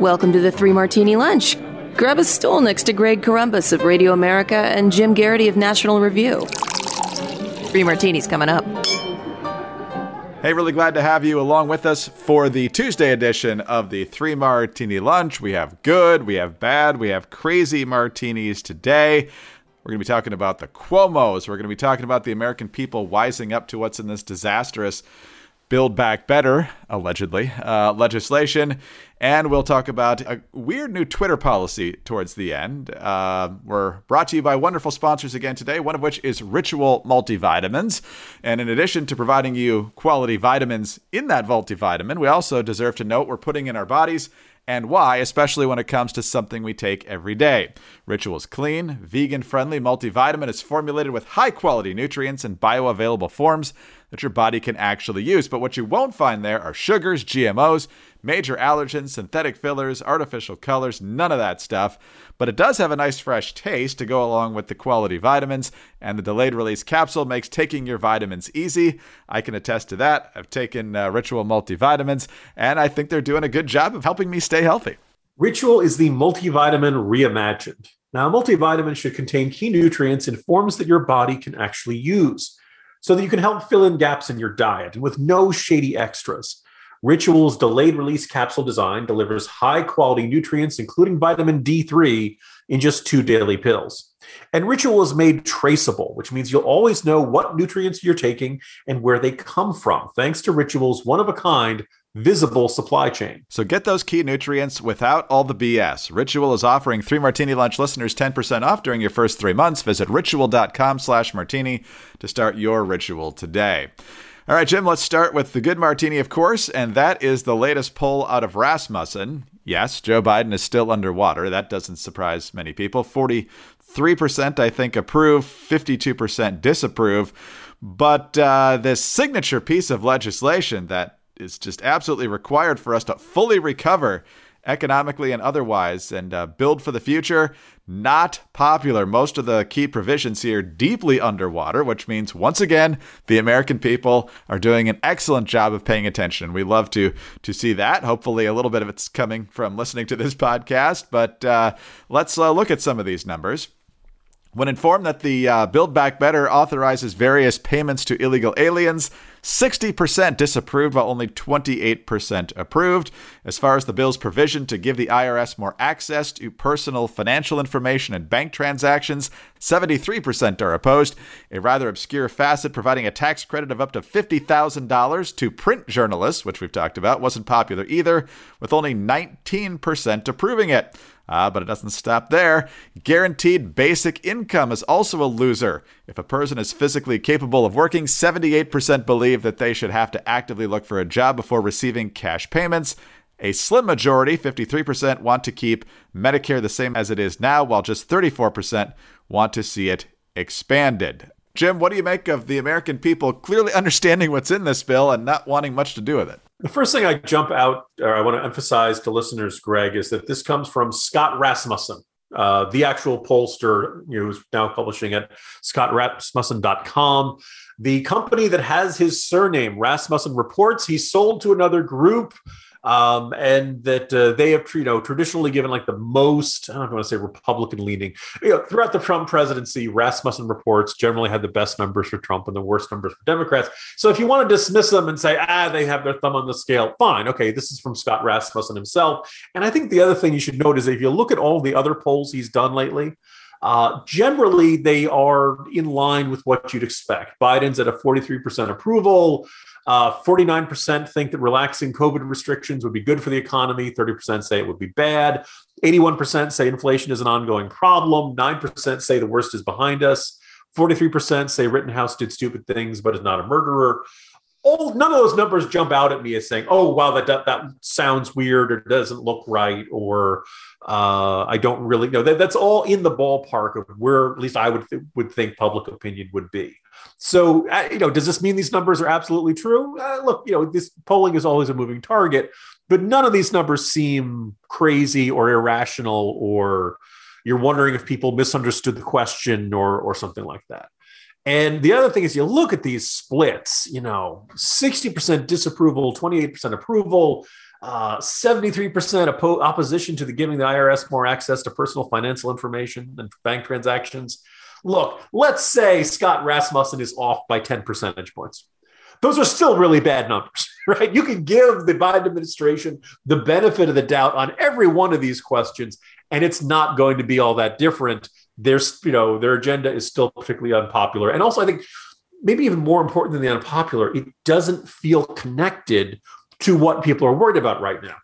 Welcome to the Three Martini Lunch. Grab a stool next to Greg Corombos of Radio America and Jim Geraghty of National Review. Three Martinis coming up. Hey, really glad to have you along with us for the Tuesday edition of the Three Martini Lunch. We have good, we have bad, we have crazy martinis today. We're going to be talking about the Cuomos. We're going to be talking about the American people wising up to what's in this disastrous Build Back Better, allegedly, uh, legislation. And we'll talk about a weird new Twitter policy towards the end. Uh, we're brought to you by wonderful sponsors again today, one of which is Ritual Multivitamins. And in addition to providing you quality vitamins in that multivitamin, we also deserve to note we're putting in our bodies and why, especially when it comes to something we take every day. Ritual's clean, vegan friendly multivitamin is formulated with high quality nutrients in bioavailable forms that your body can actually use. But what you won't find there are sugars, GMOs, major allergens, synthetic fillers, artificial colors, none of that stuff. But it does have a nice fresh taste to go along with the quality vitamins, and the delayed release capsule makes taking your vitamins easy. I can attest to that. I've taken uh, Ritual multivitamins, and I think they're doing a good job of helping me stay healthy. Ritual is the multivitamin reimagined. Now, multivitamin should contain key nutrients in forms that your body can actually use so that you can help fill in gaps in your diet and with no shady extras. Ritual's delayed release capsule design delivers high quality nutrients, including vitamin D3, in just two daily pills. And Ritual is made traceable, which means you'll always know what nutrients you're taking and where they come from, thanks to Ritual's one of a kind visible supply chain. So get those key nutrients without all the BS. Ritual is offering 3 Martini Lunch listeners 10% off during your first 3 months. Visit ritual.com/martini to start your ritual today. All right, Jim, let's start with the good martini, of course, and that is the latest poll out of Rasmussen. Yes, Joe Biden is still underwater. That doesn't surprise many people. 43%, I think, approve, 52% disapprove. But uh, this signature piece of legislation that is just absolutely required for us to fully recover economically and otherwise, and uh, build for the future. Not popular. Most of the key provisions here deeply underwater, which means once again the American people are doing an excellent job of paying attention. We love to to see that. Hopefully, a little bit of it's coming from listening to this podcast. But uh, let's uh, look at some of these numbers. When informed that the uh, Build Back Better authorizes various payments to illegal aliens, 60% disapproved, while only 28% approved. As far as the bill's provision to give the IRS more access to personal financial information and bank transactions, 73% are opposed. A rather obscure facet providing a tax credit of up to $50,000 to print journalists, which we've talked about, wasn't popular either, with only 19% approving it. Uh, but it doesn't stop there. Guaranteed basic income is also a loser. If a person is physically capable of working, 78% believe that they should have to actively look for a job before receiving cash payments. A slim majority, 53%, want to keep Medicare the same as it is now, while just 34% want to see it expanded. Jim, what do you make of the American people clearly understanding what's in this bill and not wanting much to do with it? The first thing I jump out, or I want to emphasize to listeners, Greg, is that this comes from Scott Rasmussen, uh, the actual pollster you know, who's now publishing at scottrasmussen.com. The company that has his surname, Rasmussen Reports, he sold to another group um, and that uh, they have you know traditionally given like the most I don't want to say Republican leaning. You know, throughout the Trump presidency, Rasmussen reports generally had the best numbers for Trump and the worst numbers for Democrats. So if you want to dismiss them and say ah they have their thumb on the scale, fine, okay, this is from Scott Rasmussen himself. And I think the other thing you should note is if you look at all the other polls he's done lately. Uh, generally, they are in line with what you'd expect. Biden's at a 43% approval. Uh, 49% think that relaxing COVID restrictions would be good for the economy. 30% say it would be bad. 81% say inflation is an ongoing problem. 9% say the worst is behind us. 43% say Rittenhouse did stupid things but is not a murderer. All, none of those numbers jump out at me as saying, "Oh, wow, that that, that sounds weird or doesn't look right," or uh, I don't really know. That, that's all in the ballpark of where, at least I would th- would think public opinion would be. So, uh, you know, does this mean these numbers are absolutely true? Uh, look, you know, this polling is always a moving target, but none of these numbers seem crazy or irrational, or you're wondering if people misunderstood the question or or something like that. And the other thing is, you look at these splits, you know, 60% disapproval, 28% approval, uh, 73% oppo- opposition to the giving the IRS more access to personal financial information and bank transactions. Look, let's say Scott Rasmussen is off by 10 percentage points. Those are still really bad numbers, right? You can give the Biden administration the benefit of the doubt on every one of these questions, and it's not going to be all that different there's you know their agenda is still particularly unpopular. And also i think maybe even more important than the unpopular it doesn't feel connected to what people are worried about right now.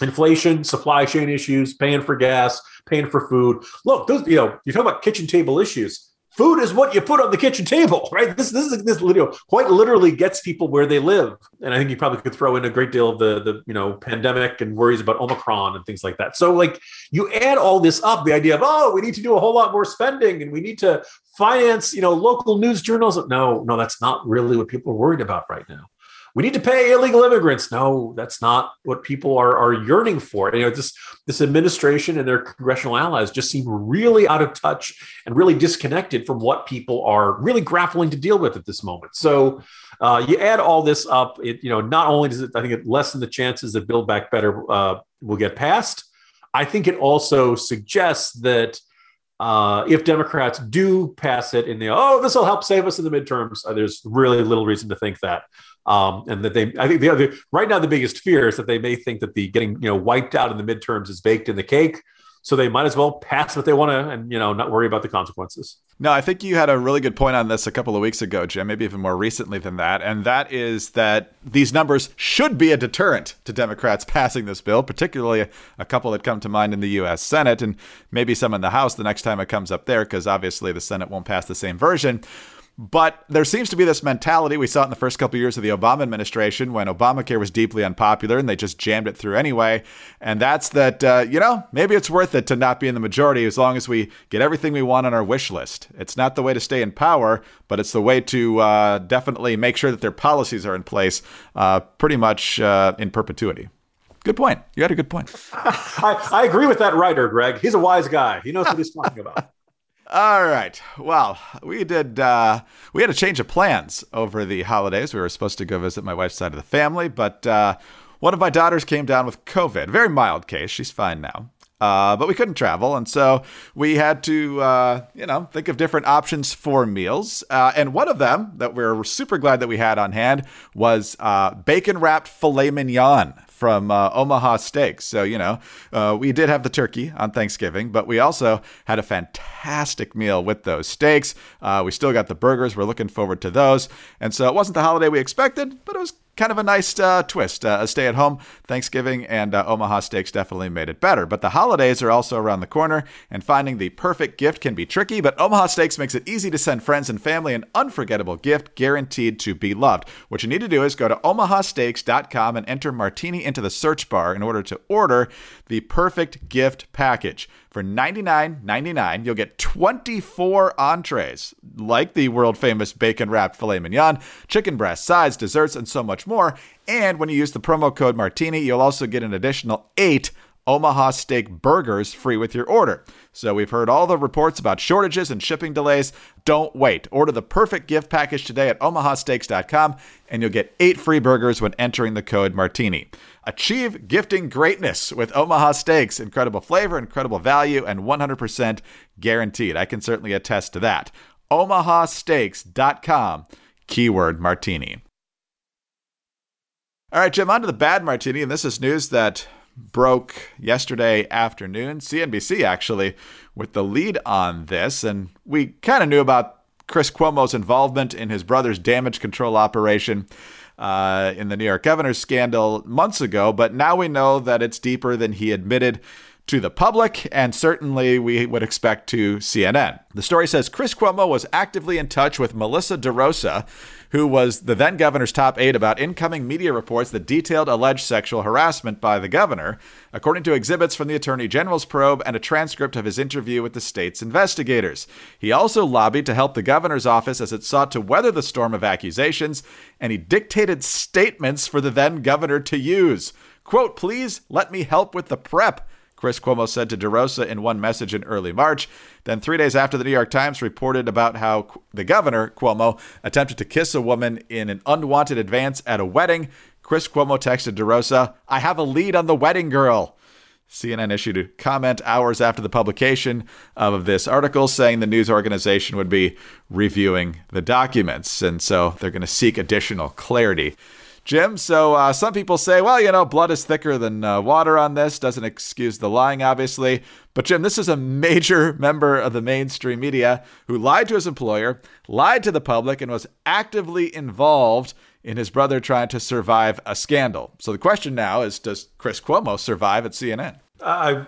Inflation supply chain issues paying for gas paying for food. Look those you know you talk about kitchen table issues food is what you put on the kitchen table, right? This this is this video quite literally gets people where they live, and I think you probably could throw in a great deal of the the you know pandemic and worries about Omicron and things like that. So like you add all this up, the idea of oh we need to do a whole lot more spending and we need to finance you know local news journals. No, no, that's not really what people are worried about right now we need to pay illegal immigrants. No, that's not what people are, are yearning for. You know, this this administration and their congressional allies just seem really out of touch and really disconnected from what people are really grappling to deal with at this moment. So uh, you add all this up, it you know not only does it I think it lessen the chances that Build Back Better uh, will get passed. I think it also suggests that uh, if Democrats do pass it and they oh this will help save us in the midterms, uh, there's really little reason to think that. Um, and that they, I think the other right now the biggest fear is that they may think that the getting you know wiped out in the midterms is baked in the cake, so they might as well pass what they want to and you know not worry about the consequences. No, I think you had a really good point on this a couple of weeks ago, Jim, maybe even more recently than that, and that is that these numbers should be a deterrent to Democrats passing this bill, particularly a, couple that come to mind in the U.S. Senate and maybe some in the House the next time it comes up there, because obviously the Senate won't pass the same version. But there seems to be this mentality. We saw it in the first couple of years of the Obama administration when Obamacare was deeply unpopular and they just jammed it through anyway. And that's that, uh, you know, maybe it's worth it to not be in the majority as long as we get everything we want on our wish list. It's not the way to stay in power, but it's the way to uh, definitely make sure that their policies are in place uh, pretty much uh, in perpetuity. Good point. You had a good point. I, I agree with that writer, Greg. He's a wise guy. He knows what he's talking about. All right. Well, we did. Uh, we had a change of plans over the holidays. We were supposed to go visit my wife's side of the family, but uh, one of my daughters came down with COVID. Very mild case. She's fine now. Uh, but we couldn't travel, and so we had to, uh, you know, think of different options for meals. Uh, and one of them that we're super glad that we had on hand was uh, bacon wrapped filet mignon from uh, Omaha Steaks. So, you know, uh, we did have the turkey on Thanksgiving, but we also had a fantastic meal with those steaks. Uh, we still got the burgers. We're looking forward to those. And so it wasn't the holiday we expected, but it was kind of a nice uh, twist. Uh, a stay at home Thanksgiving and uh, Omaha Steaks definitely made it better. But the holidays are also around the corner, and finding the perfect gift can be tricky. But Omaha Steaks makes it easy to send friends and family an unforgettable gift guaranteed to be loved. What you need to do is go to omahasteaks.com and enter martini into the search bar in order to order the perfect gift package. For $99.99, you'll get 24 entrees, like the world famous bacon wrapped filet mignon, chicken breast, sides, desserts, and so much more. And when you use the promo code Martini, you'll also get an additional eight Omaha Steak burgers free with your order. So we've heard all the reports about shortages and shipping delays. Don't wait. Order the perfect gift package today at omahasteaks.com and you'll get 8 free burgers when entering the code Martini. Achieve gifting greatness with Omaha Steaks. Incredible flavor, incredible value, and 100% guaranteed. I can certainly attest to that. omahasteaks.com, keyword martini. All right, Jim, on to the bad martini, and this is news that broke yesterday afternoon. CNBC actually with the lead on this, and we kind of knew about Chris Cuomo's involvement in his brother's damage control operation uh, in the New York governor's scandal months ago, but now we know that it's deeper than he admitted to the public, and certainly we would expect to CNN. The story says Chris Cuomo was actively in touch with Melissa DeRosa, who was the then governor's top aide about incoming media reports that detailed alleged sexual harassment by the governor, according to exhibits from the Attorney General's probe and a transcript of his interview with the state's investigators. He also lobbied to help the governor's office as it sought to weather the storm of accusations, and he dictated statements for the then governor to use. Quote, please let me help with the prep Chris Cuomo said to DeRosa in one message in early March. Then, three days after the New York Times reported about how the governor, Cuomo, attempted to kiss a woman in an unwanted advance at a wedding, Chris Cuomo texted DeRosa, I have a lead on the wedding girl. CNN issued a comment hours after the publication of this article saying the news organization would be reviewing the documents. And so they're going to seek additional clarity. Jim, so uh, some people say, well, you know, blood is thicker than uh, water on this. Doesn't excuse the lying, obviously. But Jim, this is a major member of the mainstream media who lied to his employer, lied to the public, and was actively involved in his brother trying to survive a scandal. So the question now is Does Chris Cuomo survive at CNN?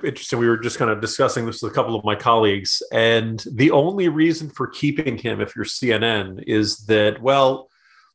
Interesting. We were just kind of discussing this with a couple of my colleagues, and the only reason for keeping him, if you're CNN, is that well,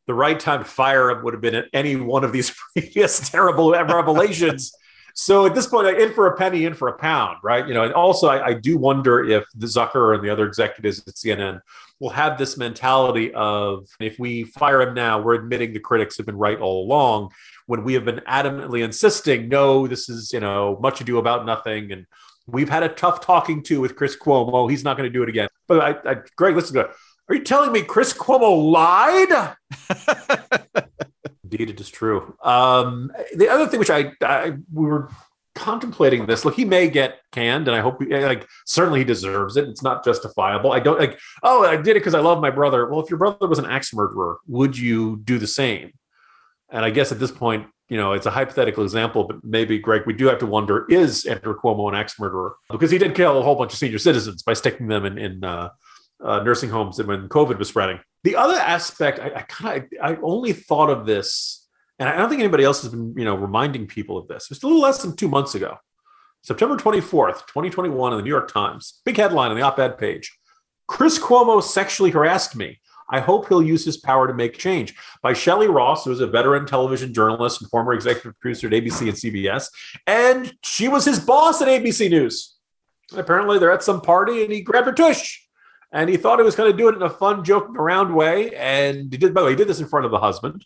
the right time to fire him would have been at any one of these previous terrible revelations. so at this point, in for a penny, in for a pound, right? You know, and also I, I do wonder if the Zucker and the other executives at CNN will have this mentality of if we fire him now, we're admitting the critics have been right all along. When we have been adamantly insisting, no, this is you know much ado about nothing, and we've had a tough talking to with Chris Cuomo. He's not going to do it again. But I, I, Greg, listen to it. Are you telling me Chris Cuomo lied? Indeed, it is true. Um, the other thing, which I, I we were contemplating this. Look, he may get canned, and I hope, like, certainly he deserves it. It's not justifiable. I don't like, oh, I did it because I love my brother. Well, if your brother was an axe murderer, would you do the same? And I guess at this point, you know, it's a hypothetical example, but maybe, Greg, we do have to wonder is Andrew Cuomo an axe murderer? Because he did kill a whole bunch of senior citizens by sticking them in, in uh, uh, nursing homes and when COVID was spreading. The other aspect, I, I kind of, I only thought of this and I don't think anybody else has been, you know, reminding people of this. It was a little less than two months ago, September 24th, 2021, in the New York Times. Big headline on the op-ed page. Chris Cuomo sexually harassed me. I hope he'll use his power to make change. By Shelley Ross, who is a veteran television journalist and former executive producer at ABC and CBS. And she was his boss at ABC News. And apparently, they're at some party and he grabbed her tush. And he thought he was going to do it in a fun, joking around way. And he did, by the way, he did this in front of the husband.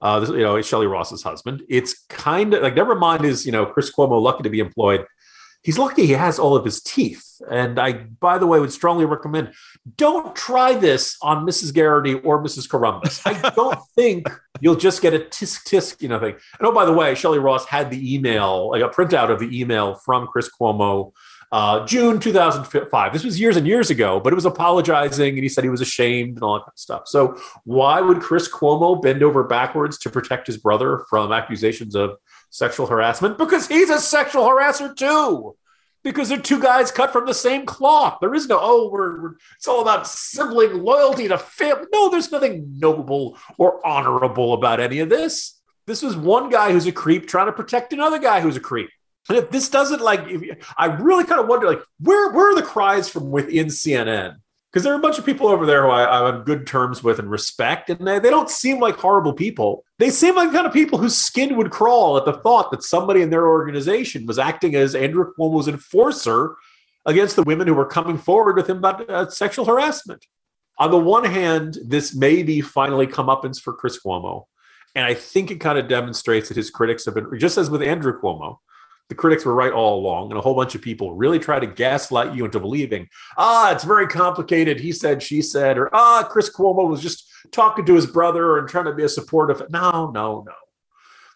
Uh, this, you know, it's Shelley Ross's husband. It's kind of like, never mind is, you know, Chris Cuomo lucky to be employed. He's lucky he has all of his teeth. And I, by the way, would strongly recommend don't try this on Mrs. Geraghty or Mrs. Corombos. I don't think you'll just get a tisk tisk, you know, thing. And oh, by the way, Shelley Ross had the email, like a printout of the email from Chris Cuomo uh, June 2005. This was years and years ago, but it was apologizing and he said he was ashamed and all that kind of stuff. So, why would Chris Cuomo bend over backwards to protect his brother from accusations of sexual harassment? Because he's a sexual harasser too. Because they're two guys cut from the same cloth. There is no, oh, we're, we're it's all about sibling loyalty to family. No, there's nothing noble or honorable about any of this. This was one guy who's a creep trying to protect another guy who's a creep. And if this doesn't like, I really kind of wonder, like, where where are the cries from within CNN? Because there are a bunch of people over there who I, I'm on good terms with and respect, and they, they don't seem like horrible people. They seem like the kind of people whose skin would crawl at the thought that somebody in their organization was acting as Andrew Cuomo's enforcer against the women who were coming forward with him about uh, sexual harassment. On the one hand, this may be finally comeuppance for Chris Cuomo. And I think it kind of demonstrates that his critics have been, just as with Andrew Cuomo, the critics were right all along, and a whole bunch of people really try to gaslight you into believing, ah, it's very complicated. He said, she said, or ah, Chris Cuomo was just talking to his brother and trying to be a supportive. No, no, no.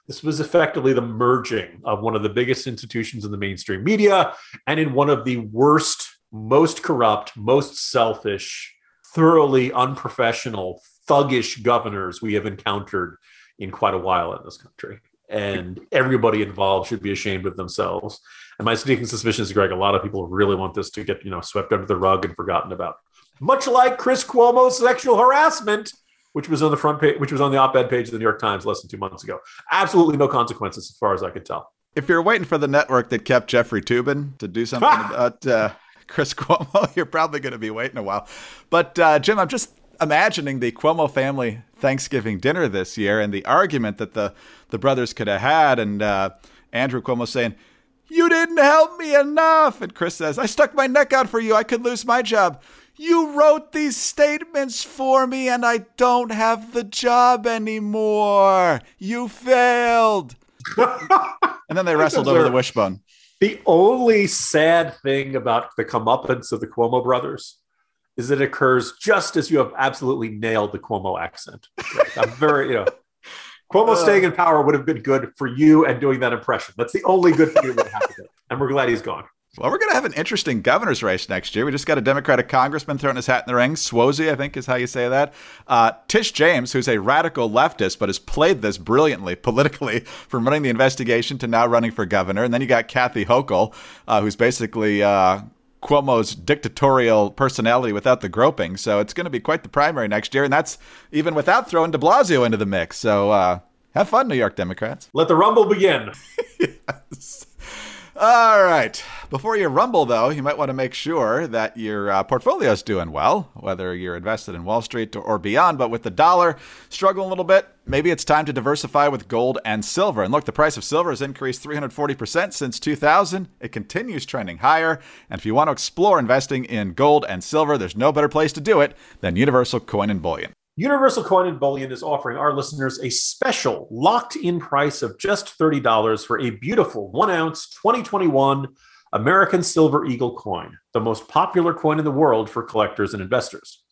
This was effectively the merging of one of the biggest institutions in the mainstream media and in one of the worst, most corrupt, most selfish, thoroughly unprofessional, thuggish governors we have encountered in quite a while in this country and everybody involved should be ashamed of themselves. And my sneaking suspicion is, Greg, a lot of people really want this to get you know swept under the rug and forgotten about. Much like Chris Cuomo's sexual harassment, which was on the front page, which was on the op-ed page of the New York Times less than two months ago. Absolutely no consequences, as far as I could tell. If you're waiting for the network that kept Jeffrey Toobin to do something about uh, Chris Cuomo, you're probably going to be waiting a while. But uh, Jim, I'm just imagining the Cuomo family Thanksgiving dinner this year and the argument that the, the brothers could have had, and uh, Andrew Cuomo saying, You didn't help me enough. And Chris says, I stuck my neck out for you. I could lose my job. You wrote these statements for me, and I don't have the job anymore. You failed. and then they wrestled over the wishbone. The only sad thing about the comeuppance of the Cuomo brothers is it occurs just as you have absolutely nailed the Cuomo accent. I'm very, you know, Cuomo uh, staying in power would have been good for you and doing that impression. That's the only good thing that would happen. And we're glad he's gone. Well, we're going to have an interesting governor's race next year. We just got a Democratic congressman throwing his hat in the ring. Suozzi, I think, is how you say that. Uh, Tish James, who's a radical leftist, but has played this brilliantly politically from running the investigation to now running for governor. And then you got Kathy Hochul, uh, who's basically uh, Cuomo's dictatorial personality without the groping. So it's going to be quite the primary next year. And that's even without throwing de Blasio into the mix. So uh, have fun, New York Democrats. Let the rumble begin. yes. All right. Before you rumble, though, you might want to make sure that your uh, portfolio is doing well, whether you're invested in Wall Street or, or beyond. But with the dollar struggling a little bit, maybe it's time to diversify with gold and silver. And look, the price of silver has increased 340% since 2000. It continues trending higher. And if you want to explore investing in gold and silver, there's no better place to do it than Universal Coin and Bullion. Universal Coin and Bullion is offering our listeners a special locked in price of just $30 for a beautiful one ounce 2021 American Silver Eagle coin, the most popular coin in the world for collectors and investors.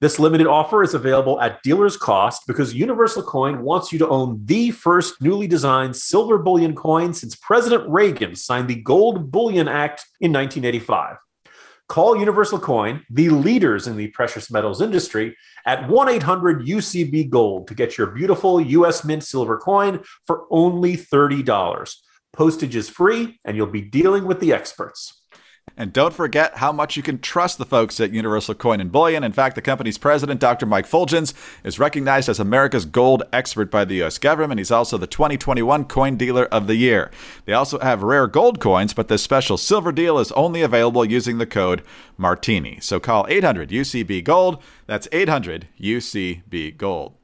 This limited offer is available at dealer's cost because Universal Coin wants you to own the first newly designed silver bullion coin since President Reagan signed the Gold Bullion Act in 1985. Call Universal Coin, the leaders in the precious metals industry, at 1 800 UCB Gold to get your beautiful US Mint silver coin for only $30. Postage is free, and you'll be dealing with the experts. And don't forget how much you can trust the folks at Universal Coin and Bullion. In fact, the company's president, Dr. Mike Fuljenz, is recognized as America's gold expert by the U.S. government. He's also the 2021 Coin Dealer of the Year. They also have rare gold coins, but this special silver deal is only available using the code Martini. So call 800 UCB Gold. That's 800 UCB Gold.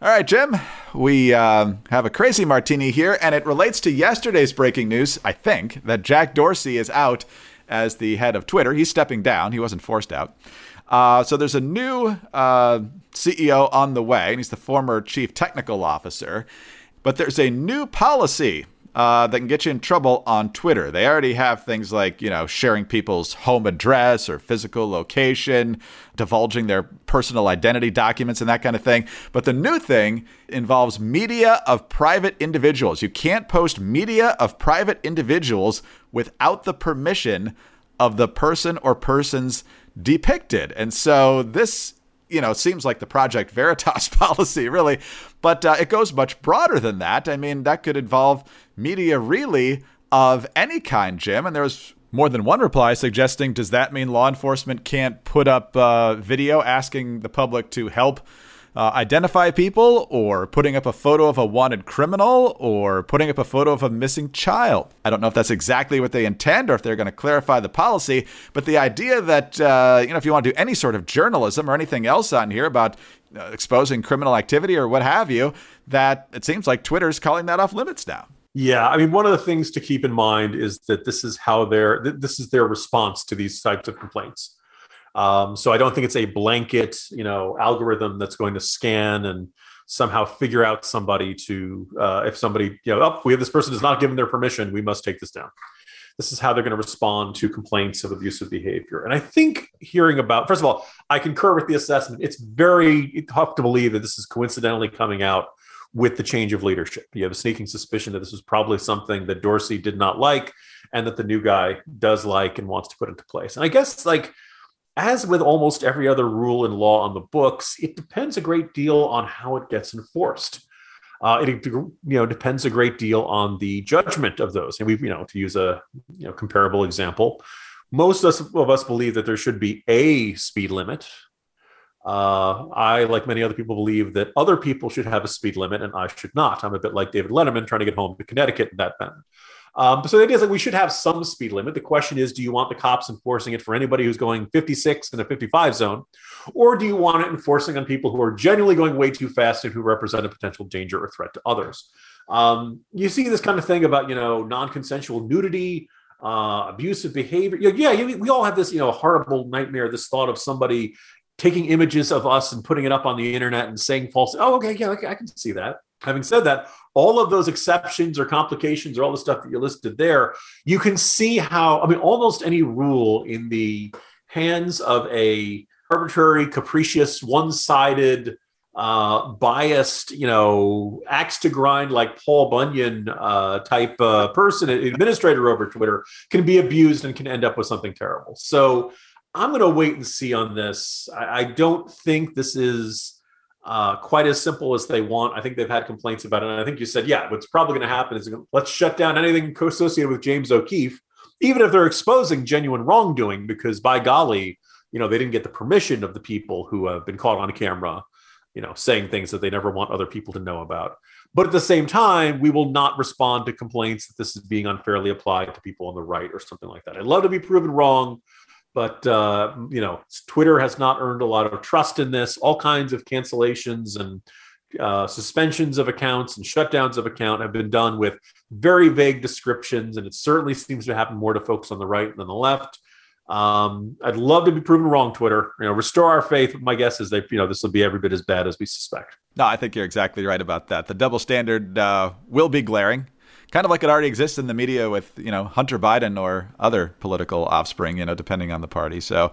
All right, Jim, we uh, have a crazy martini here, and it relates to yesterday's breaking news, I think, that Jack Dorsey is out as the head of Twitter. He's stepping down. He wasn't forced out. Uh, so there's a new uh, CEO on the way, and he's the former chief technical officer. But there's a new policy uh, that can get you in trouble on Twitter. They already have things like, you know, sharing people's home address or physical location, divulging their personal identity documents and that kind of thing. But the new thing involves media of private individuals. You can't post media of private individuals without the permission of the person or persons depicted. And so this you know, seems like the Project Veritas policy, really, but uh, it goes much broader than that. I mean, that could involve media really of any kind, Jim. And there was more than one reply suggesting, does that mean law enforcement can't put up uh, video asking the public to help uh, identify people, or putting up a photo of a wanted criminal, or putting up a photo of a missing child? I don't know if that's exactly what they intend, or if they're going to clarify the policy. But the idea that uh, you know, if you want to do any sort of journalism or anything else on here about uh, exposing criminal activity or what have you, that it seems like Twitter's calling that off limits now. Yeah, I mean, one of the things to keep in mind is that this is how their this is their response to these types of complaints. Um, so I don't think it's a blanket, you know, algorithm that's going to scan and somehow figure out somebody to uh, if somebody, you know, oh, we have this person is not given their permission, we must take this down. This is how they're going to respond to complaints of abusive behavior. And I think hearing about, first of all, I concur with the assessment. It's very tough to believe that this is coincidentally coming out with the change of leadership. You have a sneaking suspicion that this was probably something that Dorsey did not like and that the new guy does like and wants to put into place. And I guess, like, as with almost every other rule and law on the books, it depends a great deal on how it gets enforced. Uh, it you know depends a great deal on the judgment of those. And we, you know, to use a you know comparable example, most of us believe that there should be a speed limit uh, I, like many other people, believe that other people should have a speed limit and I should not. I'm a bit like David Letterman trying to get home to Connecticut in that manner. Um, so the idea is that we should have some speed limit. The question is, do you want the cops enforcing it for anybody who's going 56 in a 55 zone, or do you want it enforcing on people who are genuinely going way too fast and who represent a potential danger or threat to others? Um, you see this kind of thing about you know non-consensual nudity, uh, abusive behavior. Yeah, yeah, we all have this you know horrible nightmare, this thought of somebody taking images of us and putting it up on the internet and saying false. Oh, okay, yeah, okay, I can see that. Having said that, all of those exceptions or complications or all the stuff that you listed there, you can see how, I mean, almost any rule in the hands of a arbitrary, capricious, one-sided, uh, biased, you know, axe to grind like Paul Bunyan uh, type uh, person, administrator over Twitter, can be abused and can end up with something terrible. So I'm going to wait and see on this. I, I don't think this is uh, quite as simple as they want. I think they've had complaints about it. And I think you said, yeah, what's probably going to happen is let's shut down anything associated with James O'Keefe, even if they're exposing genuine wrongdoing, because by golly, you know, they didn't get the permission of the people who have been caught on camera, you know, saying things that they never want other people to know about. But at the same time, we will not respond to complaints that this is being unfairly applied to people on the right or something like that. I'd love to be proven wrong but uh, you know twitter has not earned a lot of trust in this. All kinds of cancellations and uh, suspensions of accounts and shutdowns of account have been done with very vague descriptions and it certainly seems to happen more to folks on the right than the left. Um, i'd love to be proven wrong twitter. You know restore our faith. My guess is that you know this will be every bit as bad as we suspect. No i think you're exactly right about that. The double standard uh, will be glaring kind of like it already exists in the media with you know Hunter Biden or other political offspring, you know, depending on the party. So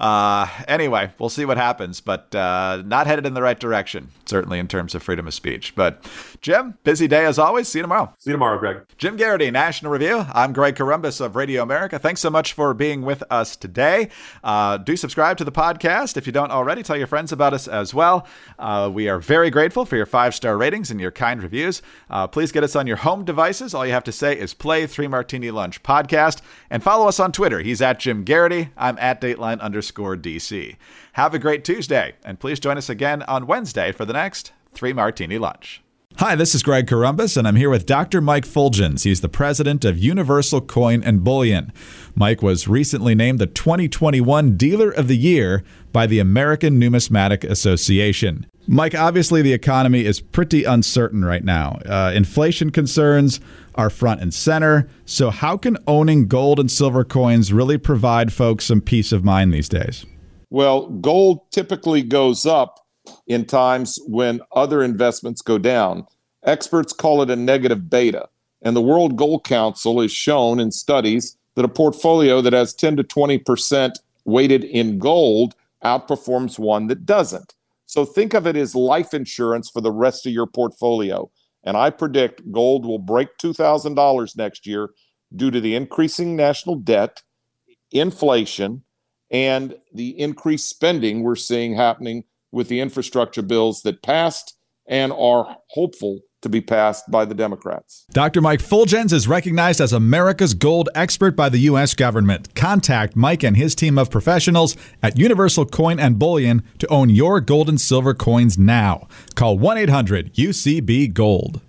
uh, anyway, we'll see what happens, but uh, not headed in the right direction, certainly in terms of freedom of speech. But Jim, busy day as always. See you tomorrow. See you tomorrow, Greg. Jim Geraghty, National Review. I'm Greg Corombos of Radio America. Thanks so much for being with us today. Uh, do subscribe to the podcast if you don't already. Tell your friends about us as well. Uh, we are very grateful for your five star ratings and your kind reviews. Uh, please get us on your home devices. All you have to say is play Three Martini Lunch podcast and follow us on Twitter. He's at Jim Geraghty. I'm at Dateline underscore underscore DC. Have a great Tuesday, and please join us again on Wednesday for the next Three Martini Lunch. Hi, this is Greg Corombos, and I'm here with Dr. Mike Fuljenz. He's the president of Universal Coin and Bullion. Mike was recently named the 2021 Dealer of the Year by the American Numismatic Association. Mike, obviously, the economy is pretty uncertain right now. Uh, inflation concerns are front and center. So, how can owning gold and silver coins really provide folks some peace of mind these days? Well, gold typically goes up in times when other investments go down. Experts call it a negative beta. And the World Gold Council has shown in studies that a portfolio that has 10 to 20% weighted in gold outperforms one that doesn't. So think of it as life insurance for the rest of your portfolio. And I predict gold will break $2,000 next year due to the increasing national debt, inflation, and the increased spending we're seeing happening with the infrastructure bills that passed and are hopeful to be passed by the Democrats. Dr. Mike Fuljenz is recognized as America's gold expert by the U.S. government. Contact Mike and his team of professionals at Universal Coin and Bullion to own your gold and silver coins now. Call 1 800 UCB Gold.